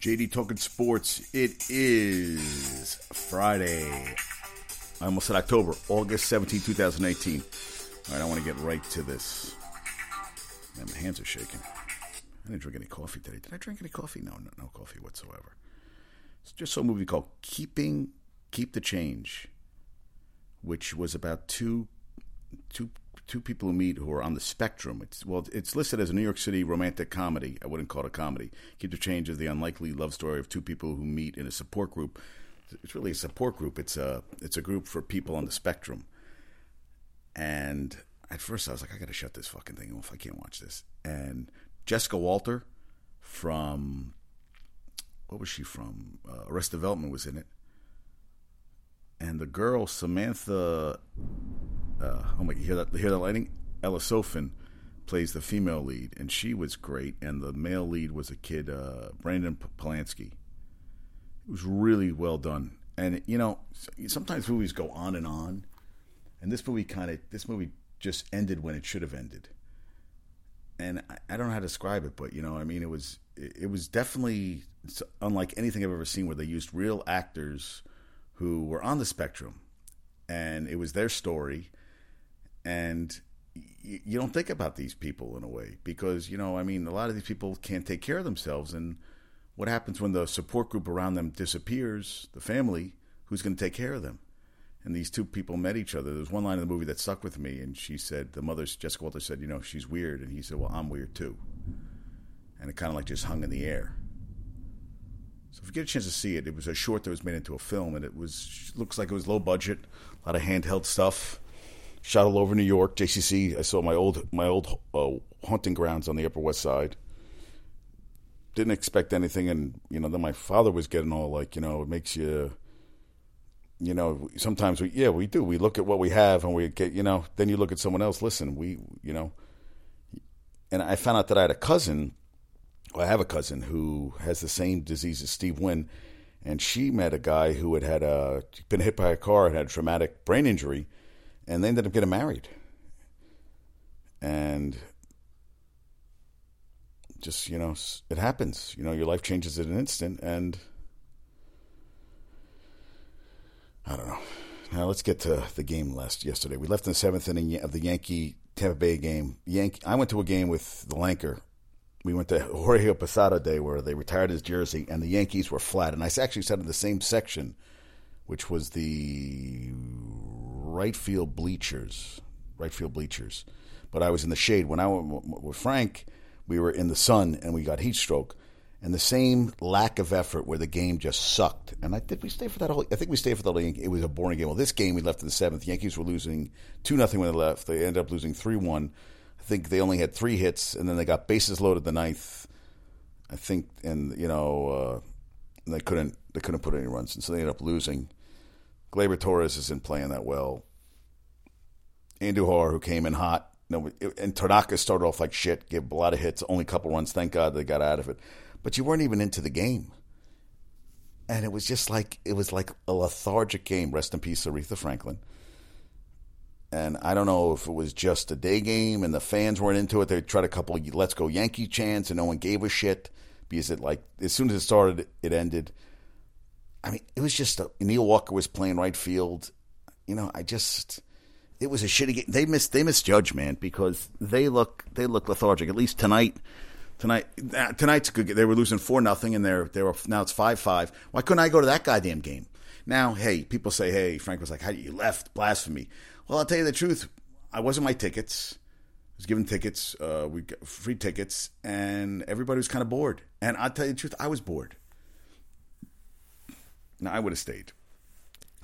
JD Talking Sports. It is Friday. I almost said October, August 17, 2018. All right, I want to get right to this. Man, my hands are shaking. I didn't drink any coffee today. Did I drink any coffee? No, no, no coffee whatsoever. It's just a movie called Keeping Keep the Change, which was about two two two people who meet who are on the spectrum. It's well, it's listed as a New York City romantic comedy. I wouldn't call it a comedy. Keep the Change is the unlikely love story of two people who meet in a support group. It's really a support group. It's a it's a group for people on the spectrum. And at first, I was like, I got to shut this fucking thing off. I can't watch this. And Jessica Walter from what was she from? Uh, Arrested Development was in it. And the girl Samantha uh, oh my, hear that? Hear that lighting? Elisofon plays the female lead, and she was great. And the male lead was a kid, uh, Brandon Polansky. It was really well done. And you know, sometimes movies go on and on, and this movie kind of this movie just ended when it should have ended. And I, I, don't know how to describe it, but you know, I mean, it was it, it was definitely unlike anything I've ever seen, where they used real actors who were on the spectrum, and it was their story and you don't think about these people in a way because you know i mean a lot of these people can't take care of themselves. And what happens when the support group around them disappears? The family who's going to take care of them? And these two people met each other. There's one line in the movie that stuck with me and she said the mother jessica walter said you know she's weird. And he said well i'm weird too. And it kind of like just hung in the air. So if you get a chance to see it it was a short that was made into a film and it was looks like it was low budget a lot of handheld stuff shot all over New York, JCC. I saw my old my old uh, hunting grounds on the Upper West Side. Didn't expect anything, and you know, then my father was getting all like, you know, it makes you, you know, sometimes we, yeah, we do. We look at what we have, and we get, you know, then you look at someone else. Listen, we, you know, and I found out that I had a cousin. Well, I have a cousin who has the same disease as Steve Wynn, and she met a guy who had had a been hit by a car and had a traumatic brain injury and they ended up getting married. And just, you know, it happens. You know, your life changes in an instant, and I don't know. Now let's get to the game last yesterday. We left in the seventh inning of the Yankee Tampa Bay game. Yankee. I went to a game with the Lanker. We went to Jorge Posada Day where they retired his jersey, and the Yankees were flat. And I actually sat in the same section, which was the right field bleachers, right field bleachers. But I was in the shade. When I went with Frank, we were in the sun and we got heat stroke. And the same lack of effort where the game just sucked. And I did we stay for that whole? I think we stayed for the whole. It was a boring game. Well, this game we left in the seventh. Yankees were losing two nothing when they left. They ended up losing three one. I think they only had three hits, and then they got bases loaded the ninth. I think, and you know, uh, they couldn't they couldn't put any runs, and so they ended up losing. Gleyber Torres isn't playing that well. Andujar, who came in hot. No, and Tanaka started off like shit, gave a lot of hits, only a couple runs. Thank God they got out of it. But you weren't even into the game. And it was just like it was like a lethargic game. Rest in peace, Aretha Franklin. And I don't know if it was just a day game and the fans weren't into it. They tried a couple "Let's Go Yankee" chants and no one gave a shit because it like as soon as it started, it ended. I mean, it was just a, Neil Walker was playing right field. You know, I just it was a shitty game. They missed they misjudged, man, because they look they look lethargic. At least tonight, tonight uh, tonight's good. They were losing four nothing, and they're they were now it's five five. Why couldn't I go to that goddamn game? Now, hey, people say, hey, Frank was like, how you left blasphemy? Well, I'll tell you the truth. I wasn't my tickets. I was given tickets. Uh, we got free tickets, and everybody was kind of bored. And I'll tell you the truth, I was bored. Now I would have stayed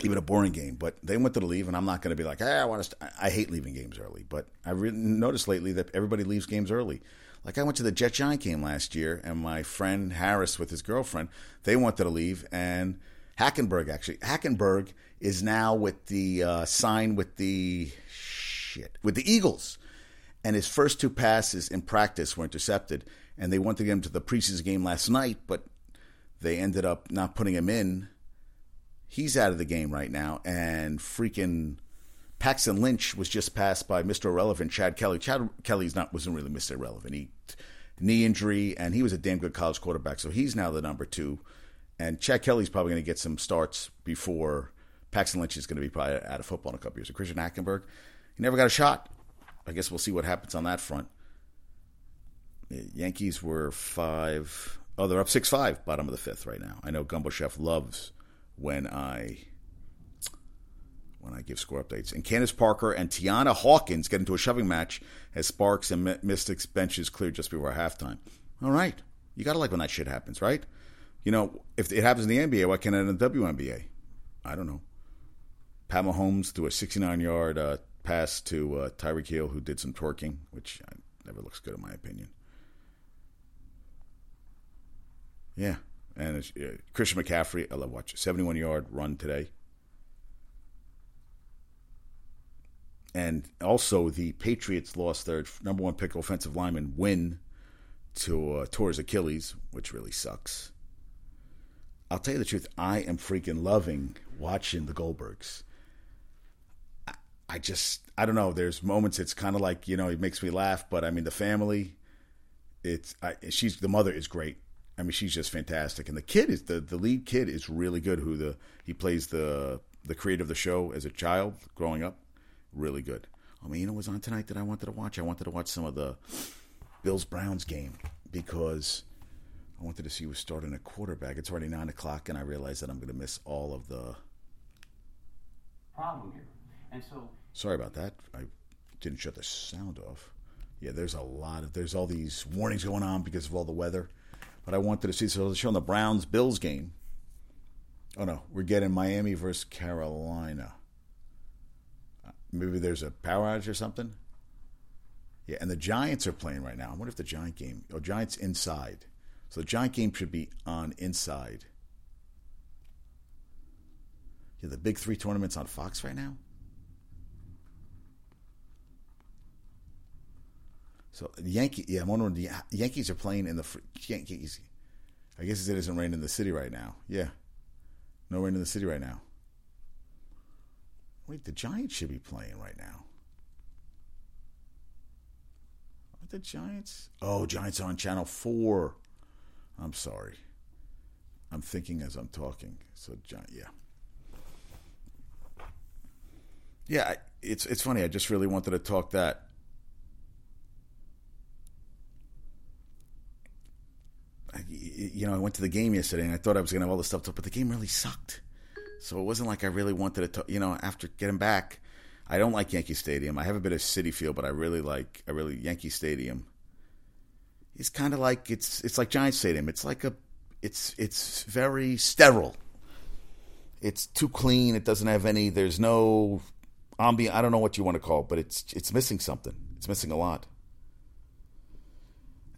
even a boring game. But they wanted to leave, and I'm not going to be like, hey, I want to. St-. I hate leaving games early, but I've noticed lately that everybody leaves games early. Like I went to the Jet Giant game last year, and my friend Harris with his girlfriend, they wanted to leave, and Hackenberg actually, Hackenberg is now with the uh, sign with the shit with the Eagles, and his first two passes in practice were intercepted, and they wanted to get him to the preseason game last night, but they ended up not putting him in he's out of the game right now, and freaking Paxton Lynch was just passed by Mr. Irrelevant Chad Kelly. Chad Kelly's not wasn't really Mr. Irrelevant. He knee injury, and he was a damn good college quarterback. So he's now the number two. And Chad Kelly's probably going to get some starts before Paxton Lynch is going to be probably out of football in a couple years. So Christian Hackenberg, he never got a shot. I guess we'll see what happens on that front. Yankees were five. Oh, they're up six five, bottom of the fifth right now. I know Gumbo Chef loves when I when I give score updates. And Candace Parker and Tianna Hawkins get into a shoving match as Sparks and Mystics benches clear just before halftime. All right. You got to like when that shit happens, right? You know, if it happens in the NBA, why can't it in the WNBA? I don't know. Pat Mahomes threw a 69 yard uh, pass to uh, Tyreek Hill, who did some twerking, which uh, never looks good in my opinion. Yeah. And uh, Christian McCaffrey, I love watching 71 yard run today. And also, the Patriots lost their number one pick offensive lineman, Wynn, to uh, tore his Achilles, which really sucks. I'll tell you the truth, I am freaking loving watching the Goldbergs. I, I just, I don't know. There's moments it's kind of like you know it makes me laugh, but I mean the family. It's I, she's the mother is great. I mean she's just fantastic, and the kid is the the lead kid is really good. Who the he plays the the creator of the show as a child growing up really good. I mean, you know was on tonight that I wanted to watch? I wanted to watch some of the Bills Browns game because I wanted to see who was starting a quarterback. It's already nine o'clock, and I realized that I'm going to miss all of the problem here. And so, sorry about that. I didn't shut the sound off. Yeah, there's a lot of there's all these warnings going on because of all the weather. But I wanted to see so they're showing the Browns Bills game. Oh no, we're getting Miami versus Carolina uh, maybe there's a power outage or something. Yeah, and the Giants are playing right now. I wonder if the Giant game, oh, Giants inside. So the Giant game should be on inside. Yeah, the big three tournaments on Fox right now. So the Yankee, yeah, I'm wondering the Yankees are playing in the Yankees. I guess it isn't raining in the city right now. Yeah, no rain in the city right now. Wait, the Giants should be playing right now. Are the Giants? Oh, Giants on Channel 4. I'm sorry. I'm thinking as I'm talking. So, yeah. Yeah, it's it's funny. I just really wanted to talk that. I, you know, I went to the game yesterday and I thought I was going to have all this stuff, to, but the game really sucked. So it wasn't like I really wanted to, you know, after getting back, I don't like Yankee Stadium. I have a bit of city feel, but I really like, I really Yankee Stadium. It's kind of like it's it's like Giant Stadium. It's like a, it's it's very sterile. It's too clean. It doesn't have any. There's no ambient. I don't know what you want to call it, but it's it's missing something. It's missing a lot.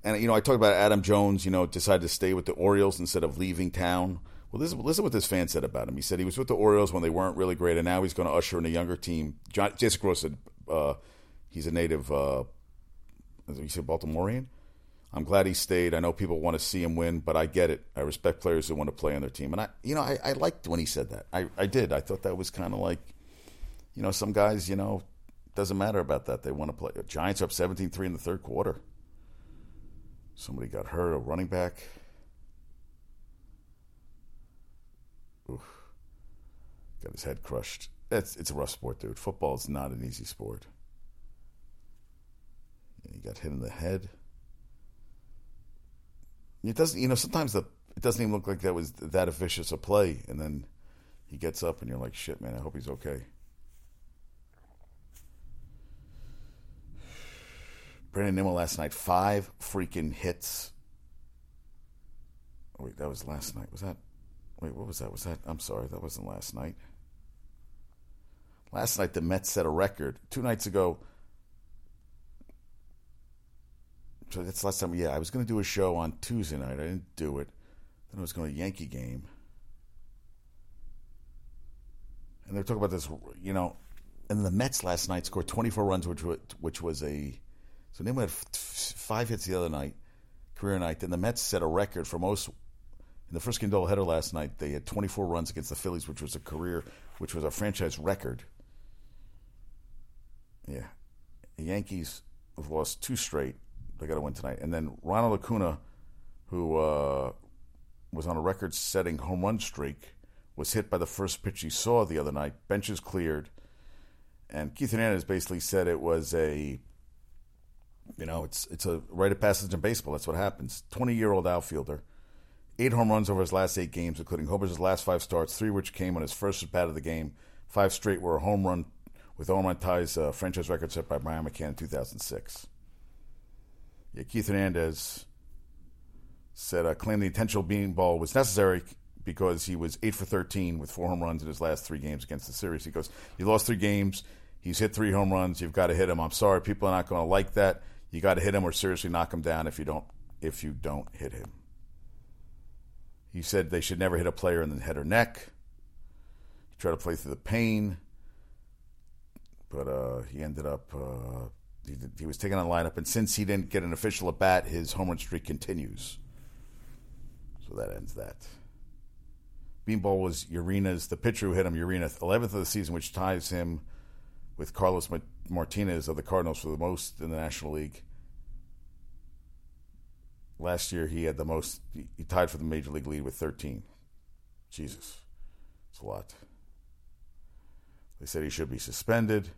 And you know, I talked about Adam Jones. You know, decided to stay with the Orioles instead of leaving town. Well, listen, listen what this fan said about him. He said he was with the Orioles when they weren't really great, and now he's going to usher in a younger team. John, Jason Gross said uh, he's a native, uh, you said Baltimorean. I'm glad he stayed. I know people want to see him win, but I get it. I respect players who want to play on their team. And I, you know, I, I liked when he said that. I, I did. I thought that was kind of like, you know, some guys, you know, doesn't matter about that. They want to play. Giants are up 17 3 in the third quarter. Somebody got hurt, a running back. Oof. Got his head crushed. It's it's a rough sport, dude. Football is not an easy sport. And he got hit in the head. It doesn't, you know, sometimes the it doesn't even look like that was that vicious a play, and then he gets up, and you're like, shit, man. I hope he's okay. Brandon Nimmo last night, five freaking hits. Oh, wait, that was last night. Was that Wait, what was that? Was that? I'm sorry, that wasn't last night. Last night, the Mets set a record. Two nights ago, so that's last time. Yeah, I was going to do a show on Tuesday night. I didn't do it. Then I was going to Yankee game, and they're talking about this. You know, and the Mets last night scored 24 runs, which was, which was a so they had five hits the other night, career night. Then the Mets set a record for most in the first game doubleheader last night, they had 24 runs against the Phillies, which was a career, which was a franchise record. Yeah, the Yankees have lost two straight They got to win tonight. And then Ronald Acuna, who uh, was on a record-setting home run streak, was hit by the first pitch he saw the other night. Benches cleared, and Keith Hernandez basically said it was a, you know, it's it's a rite of passage in baseball. That's what happens. Twenty-year-old outfielder, eight home runs over his last eight games, including Hober's last five starts, three which came on his first at bat of the game. Five straight were a home run with home run ties, uh, franchise record set by Brian McCann in 2006. Yeah, Keith Hernandez said uh, claimed the intentional beanball was necessary because he was eight for 13 with four home runs in his last three games against the series. He goes, "He lost three games. He's hit three home runs. You've got to hit him. I'm sorry, people are not going to like that. You got to hit him or seriously knock him down if you don't if you don't hit him." He said they should never hit a player in the head or neck. He tried to play through the pain, but uh, he ended up. Uh, he, he was taken on the lineup, and since he didn't get an official at bat, his home run streak continues. So that ends that. Beanball was Urena's, the pitcher who hit him, Urena, 11th of the season, which ties him with Carlos Martinez of the Cardinals for the most in the National League. Last year, he had the most, he tied for the Major League lead with 13. Jesus. It's a lot. They said he should be suspended.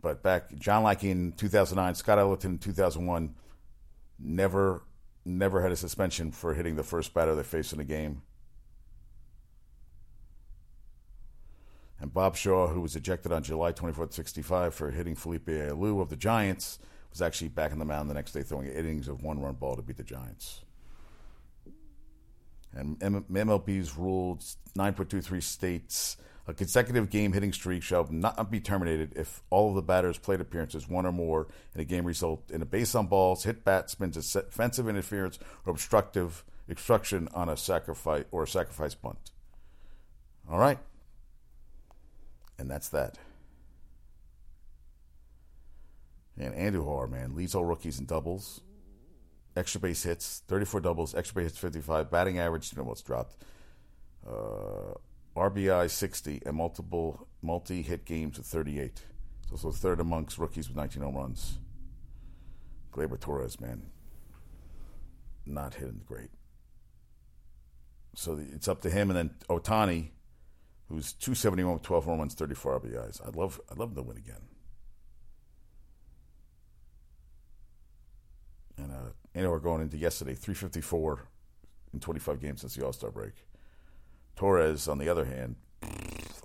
But back, John Lackey in 2009, Scott Ellington in 2001, never never had a suspension for hitting the first batter they faced in a game. And Bob Shaw, who was ejected on July 24th, 65 for hitting Felipe Alou of the Giants, was actually back in the mound the next day throwing innings of one run ball to beat the Giants. And MLB's ruled 9.23 states a consecutive game hitting streak shall not be terminated if all of the batter's plate appearances, one or more, in a game result in a base on balls, hit batsman, offensive interference, or obstructive obstruction on a sacrifice or a sacrifice bunt. All right, and that's that. And Andujar, man, leads all rookies in doubles, extra base hits, 34 doubles, extra base hits 55, batting average, you know what's dropped. Uh, RBI 60 and multiple multi hit games with 38. So, so third amongst rookies with 19 home runs. Gleyber Torres, man, not hitting great. So it's up to him, and then Ohtani, who's 271 with 12 home runs, 34 RBIs. I'd love, I'd love to win again. And uh, we're going into yesterday, 354 in 25 games since the All Star break. Torres, on the other hand,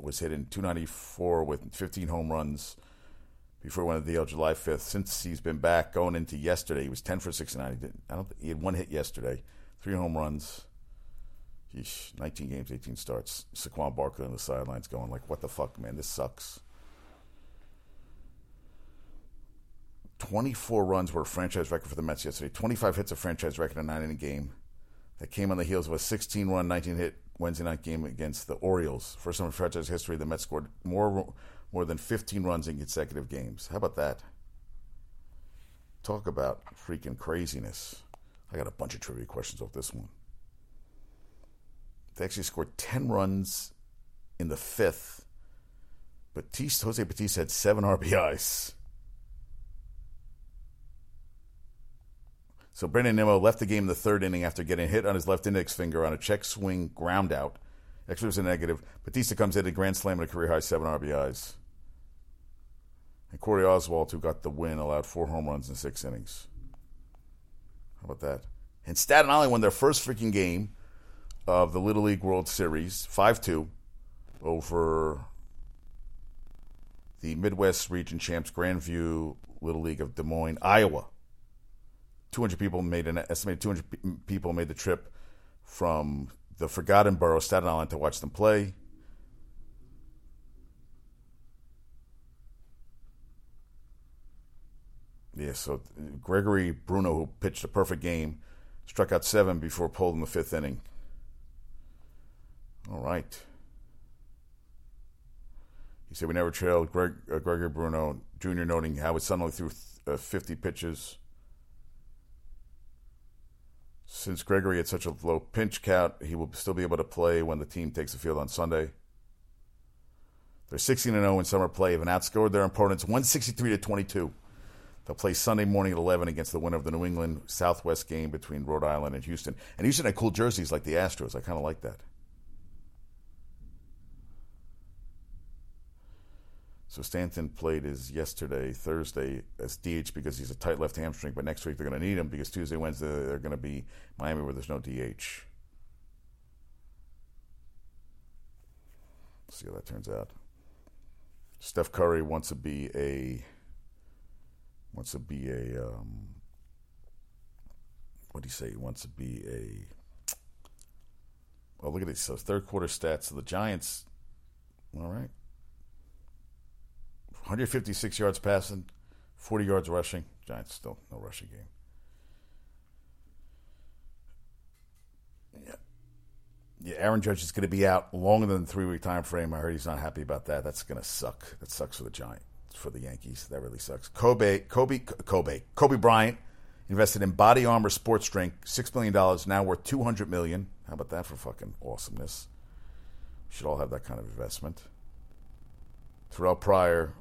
was hitting 294 with 15 home runs before he went to the DL July 5th. Since he's been back going into yesterday, he was 10 for 69. He, did, I don't, he had one hit yesterday, three home runs. Yeesh, 19 games, 18 starts. Saquon Barkley on the sidelines going like, what the fuck, man? This sucks. 24 runs were a franchise record for the Mets yesterday. 25 hits a franchise record in a nine inning game. That came on the heels of a 16 run, 19 hit Wednesday night game against the Orioles. First time in franchise history, the Mets scored more more than 15 runs in consecutive games. How about that? Talk about freaking craziness. I got a bunch of trivia questions off this one. They actually scored 10 runs in the fifth. Bautista, Jose Bautista had seven RBIs. So Brandon Nimmo left the game in the third inning after getting hit on his left index finger on a check swing ground out. Actually, was a negative. Bautista comes in a grand slam and a career high seven RBIs. And Corey Oswalt, who got the win, allowed four home runs in six innings. How about that? And Staten Island won their first freaking game of the Little League World Series, 5 2, over the Midwest Region Champs Grandview Little League of Des Moines, Iowa. 200 people made an estimated 200 people made the trip from the Forgotten Borough, Staten Island, to watch them play. Yeah, so Gregory Bruno, who pitched a perfect game, struck out seven before pulled in the fifth inning. All right. He said we never trailed Greg, uh, Gregory Bruno Jr., noting how son only threw uh, 50 pitches since Gregory had such a low pinch count, he will still be able to play when the team takes the field on Sunday. They're 16 0 in summer play, have outscored their opponents 163 to 22. They'll play Sunday morning at 11 against the winner of the New England Southwest game between Rhode Island and Houston. And Houston had cool jerseys like the Astros. I kind of like that. So Stanton played his yesterday, Thursday, as DH because he's a tight left hamstring. But next week they're going to need him because Tuesday, Wednesday they're going to be Miami where there's no DH. see how that turns out. Steph Curry wants to be a wants to be a um, what do you say? He wants to be a Oh, Look at these so third quarter stats of the Giants. All right, 156 yards passing, 40 yards rushing. Giants still no rushing game. Yeah. Yeah, Aaron Judge is going to be out longer than the three week time frame. I heard he's not happy about that. That's going to suck. That sucks for the Giants, for the Yankees. That really sucks. Kobe, Kobe, Kobe, Kobe Bryant invested in Body Armor Sports Drink, six million dollars, now worth two hundred million. How about that for fucking awesomeness? We should all have that kind of investment. Terrell Pryor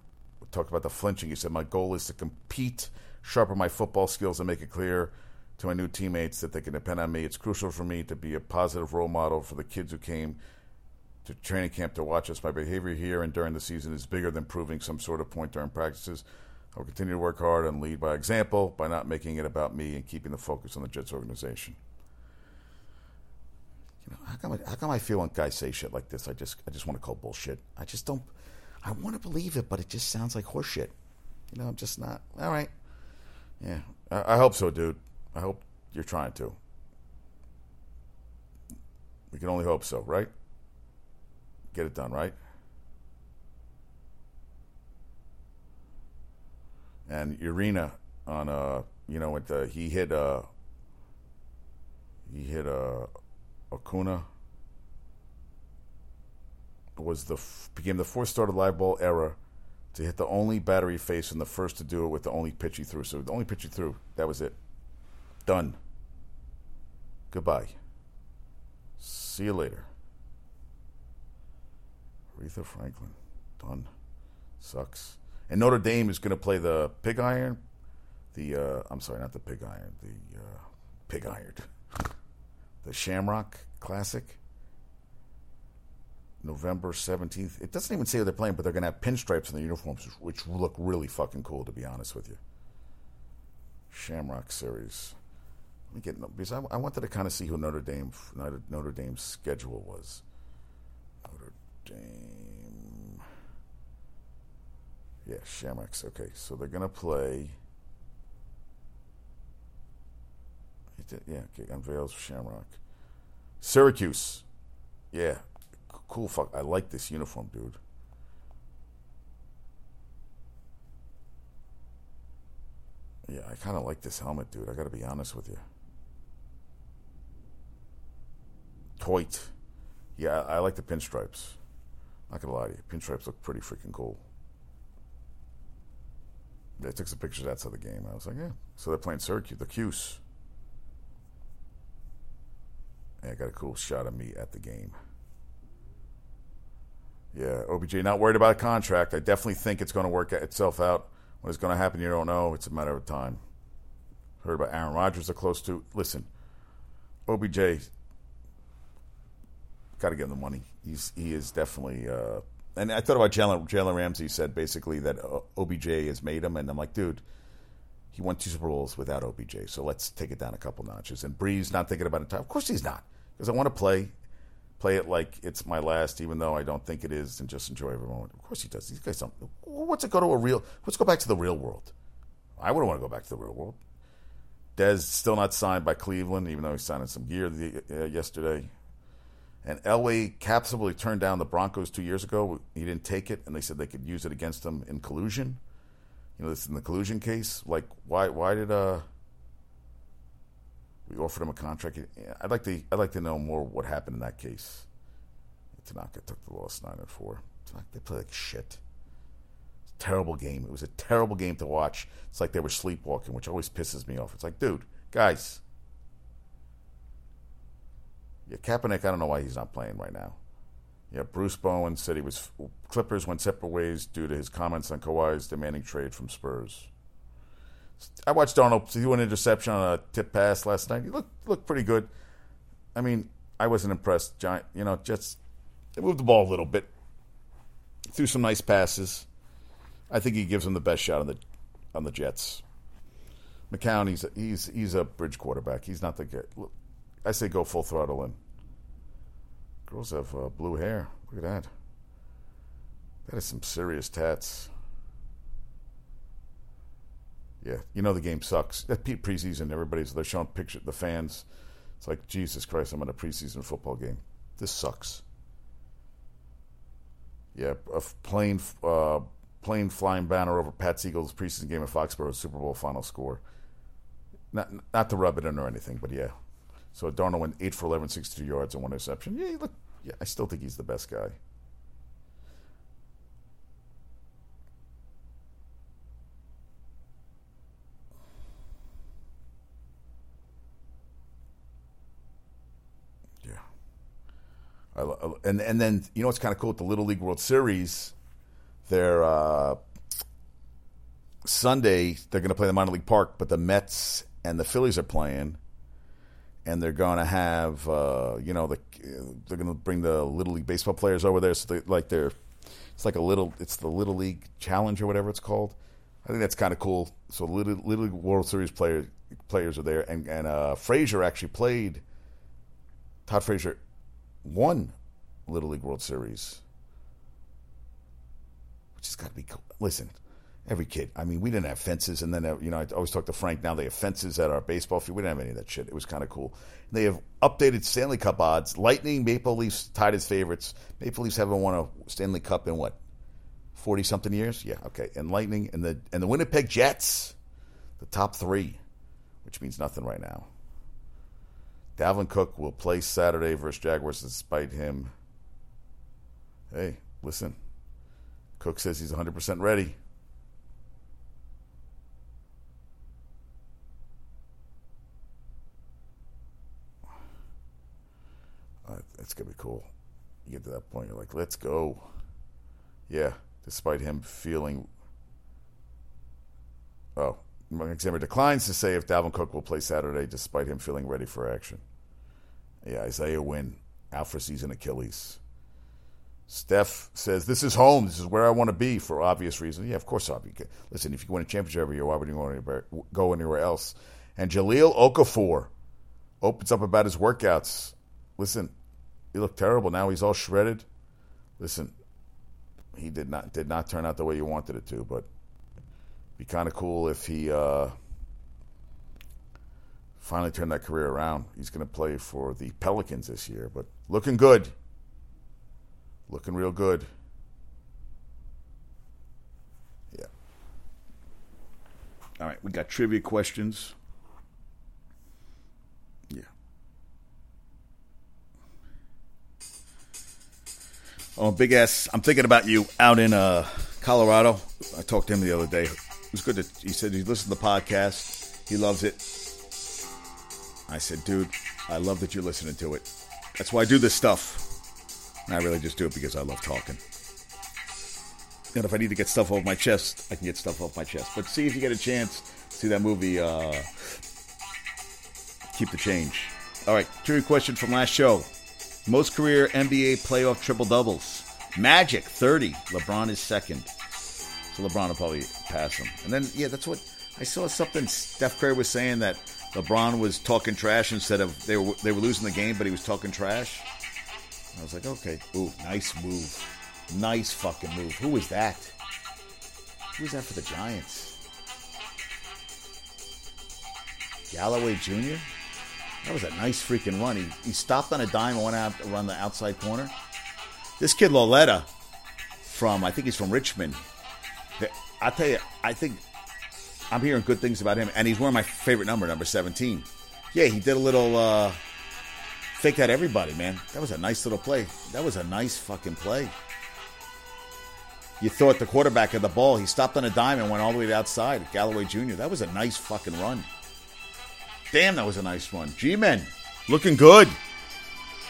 talked about the flinching. He said, "My goal is to compete, sharpen my football skills, and make it clear." to my new teammates that they can depend on me. It's crucial for me to be a positive role model for the kids who came to training camp to watch us. My behavior here and during the season is bigger than proving some sort of point during practices. I will continue to work hard and lead by example by not making it about me and keeping the focus on the Jets organization. You know, how come, I, how come I feel when guys say shit like this? I just I just want to call bullshit. I just don't. I want to believe it, but it just sounds like horseshit. You know, I'm just not. All right. Yeah, I, I hope so, dude. I hope you're trying to. We can only hope so, right? Get it done, right? And Urena on uh you know with the, he hit uh he hit uh Acuna was the became the fourth starter live ball era to hit the only battery face and the first to do it with the only pitch he threw. So the only pitch he threw, that was it. Done. Goodbye. See you later. Aretha Franklin. Done. Sucks. And Notre Dame is going to play the Pig Iron. The uh, I'm sorry, not the Pig Iron. The uh, Pig Iron. The Shamrock Classic. November 17th. It doesn't even say who they're playing, but they're going to have pinstripes in their uniforms, which look really fucking cool, to be honest with you. Shamrock Series. Let me get because I, I wanted to kind of see who Notre Dame Notre, Notre Dame's schedule was. Notre Dame. Yeah, Shamrocks. Okay, so they're gonna play. Yeah, okay, unveils Shamrock. Syracuse. Yeah, cool. Fuck, I like this uniform, dude. Yeah, I kind of like this helmet, dude. I got to be honest with you. Toit. Yeah, I, like the pinstripes. Not gonna lie to you, pinstripes look pretty freaking cool. They took some pictures outside the game. I was like, yeah. So they're playing Syracuse, the Cuse. And I got a cool shot of me at the game. Yeah, OBJ not worried about a contract. I definitely think it's going to work itself out. What is going to happen, you don't know. It's a matter of time. Heard about Aaron Rodgers are close to. Listen, OBJ got to give him the money. He's he is definitely. Uh, and I thought about Jalen, Jalen Ramsey said basically that uh, OBJ has made him, and I'm like, dude, he won two Super Bowls without OBJ, so let's take it down a couple notches. And Brees not thinking about it. Of course he's not, because I want to play, play it like it's my last, even though I don't think it is, and just enjoy every moment. Of course he does. These guys don't. What's it go to a real? Let's go back to the real world. I wouldn't want to go back to the real world. Dez still not signed by Cleveland, even though he signed some gear the, uh, yesterday. And Elway capsibly turned down the Broncos two years ago. He didn't take it, and they said they could use it against him in collusion. You know, this is in the collusion case. Like, why? Why did uh we offered him a contract? I'd like to. I'd like to know more what happened in that case. Tanaka took the loss nine and four. They play like shit. It's a terrible game. It was a terrible game to watch. It's like they were sleepwalking, which always pisses me off. It's like, dude, guys, yeah, Kaepernick, I don't know why he's not playing right now. Yeah, Bruce Bowen said he was Clippers went separate ways due to his comments on Kawhi's demanding trade from Spurs. I watched Darnold threw an interception on a tip pass last night. He looked looked pretty good. I mean, I wasn't impressed. Giant, you know, Jets they moved the ball a little bit, threw some nice passes. I think he gives them the best shot on the on the Jets. McCown, he's a, he's he's a bridge quarterback. He's not the guy. I say go full throttle in. Girls have uh, blue hair. Look at that. That is some serious tats. Yeah, you know the game sucks. That preseason, everybody's they're showing picture the fans. It's like Jesus Christ, I'm in a preseason football game. This sucks. Yeah, a plane, uh, plane flying banner over Pats-Eagles preseason game at Foxborough Super Bowl final score. Not not to rub it in or anything, but yeah. So Darnold went eight for 11, 62 yards and one interception. Yeah, look, yeah, I still think he's the best guy. I, and and then you know what's kind of cool with the Little League World Series, they're uh, Sunday they're going to play the minor league park, but the Mets and the Phillies are playing, and they're going to have uh, you know the they're going to bring the Little League baseball players over there, so they like they're it's like a little it's the Little League Challenge or whatever it's called. I think that's kind of cool. So Little, Little League World Series players players are there, and and uh, Frazier actually played. Todd Frazier won Little League World Series, which has got to be. Listen, every kid. I mean, we didn't have fences, and then uh, you know I always talk to Frank. Now they have fences at our baseball field. We didn't have any of that shit. It was kind of cool. They have updated Stanley Cup odds. Lightning, Maple Leafs tied as favorites. Maple Leafs haven't won a Stanley Cup in what forty something years. Yeah, okay. And Lightning and the and the Winnipeg Jets, the top three, which means nothing right now. Dalvin Cook will play Saturday versus Jaguars despite him. Hey, listen. Cook says he's 100% ready. Uh, that's going to be cool. You get to that point, you're like, let's go. Yeah, despite him feeling. Oh, Examiner declines to say if Dalvin Cook will play Saturday despite him feeling ready for action. Yeah, Isaiah Wynn out for season Achilles. Steph says, This is home. This is where I want to be for obvious reasons. Yeah, of course, obvious. Listen, if you win a championship every year, why would you want to go anywhere else? And Jahlil Okafor opens up about his workouts. Listen, he looked terrible. Now he's all shredded. Listen, he did not did not turn out the way you wanted it to, but be kind of cool if he uh, finally turned that career around. He's going to play for the Pelicans this year, but looking good. Looking real good. Yeah. All right, we got trivia questions. Yeah. Oh, Big ass. I'm thinking about you out in uh, Colorado. I talked to him the other day. It was good to, he said he listened to the podcast. He loves it. I said, dude, I love that you're listening to it. That's why I do this stuff. And I really just do it because I love talking. And if I need to get stuff off my chest, I can get stuff off my chest. But see if you get a chance, see that movie, uh, Keep the Change. All right, trivia question from last show. Most career NBA playoff triple doubles. Magic, 30. LeBron is second. So LeBron will probably pass him. And then, yeah, that's what I saw something Steph Curry was saying that LeBron was talking trash instead of they were they were losing the game, but he was talking trash. I was like, okay, ooh, nice move, nice fucking move. Who was that? Who was that for the Giants? Galloway Jr. That was a nice freaking run. He, he stopped on a dime and went out around the outside corner. This kid Lauletta from I think he's from Richmond. I tell you, I think I'm hearing good things about him, and he's wearing my favorite number, number 17. Yeah, he did a little uh, fake that everybody, man. That was a nice little play. That was a nice fucking play. You thought the quarterback had the ball. He stopped on a dime and went all the way to outside. Galloway Jr. That was a nice fucking run. Damn, that was a nice one. G Men, looking good.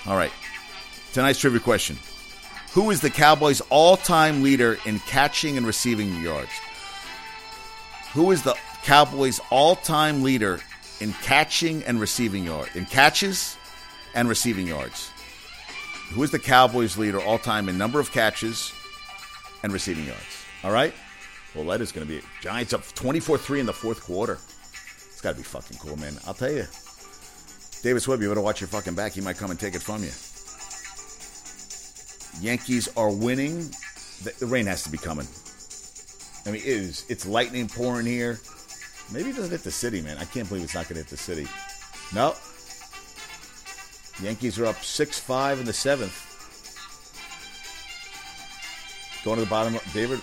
All right. Tonight's trivia question who is the Cowboys' all time leader in catching and receiving yards? Who is the Cowboys all-time leader in catching and receiving yard in catches and receiving yards. Who is the Cowboys leader all time in number of catches and receiving yards? All right. Well, that is going to be Giants up 24-3 in the fourth quarter. It's got to be fucking cool, man. I'll tell you. Davis Webb, you better watch your fucking back. He might come and take it from you. Yankees are winning. The rain has to be coming. I mean, it is. It's lightning pouring here. Maybe it doesn't hit the city, man. I can't believe it's not going to hit the city. No. Yankees are up 6 5 in the seventh. Going to the bottom. David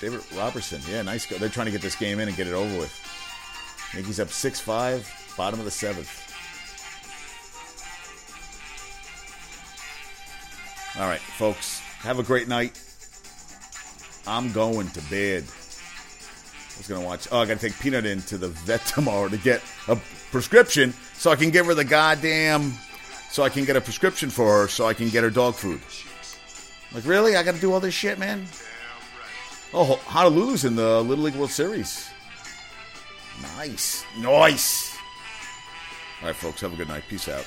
David Robertson. Yeah, nice. Go. They're trying to get this game in and get it over with. Yankees up 6 5, bottom of the seventh. All right, folks. Have a great night. I'm going to bed. I was gonna watch. Oh, I gotta take Peanut into the vet tomorrow to get a prescription so I can give her the goddamn. So I can get a prescription for her so I can get her dog food. Like really? I gotta do all this shit, man. Oh, Honolulu's in the Little League World Series. Nice, nice. All right, folks. Have a good night. Peace out.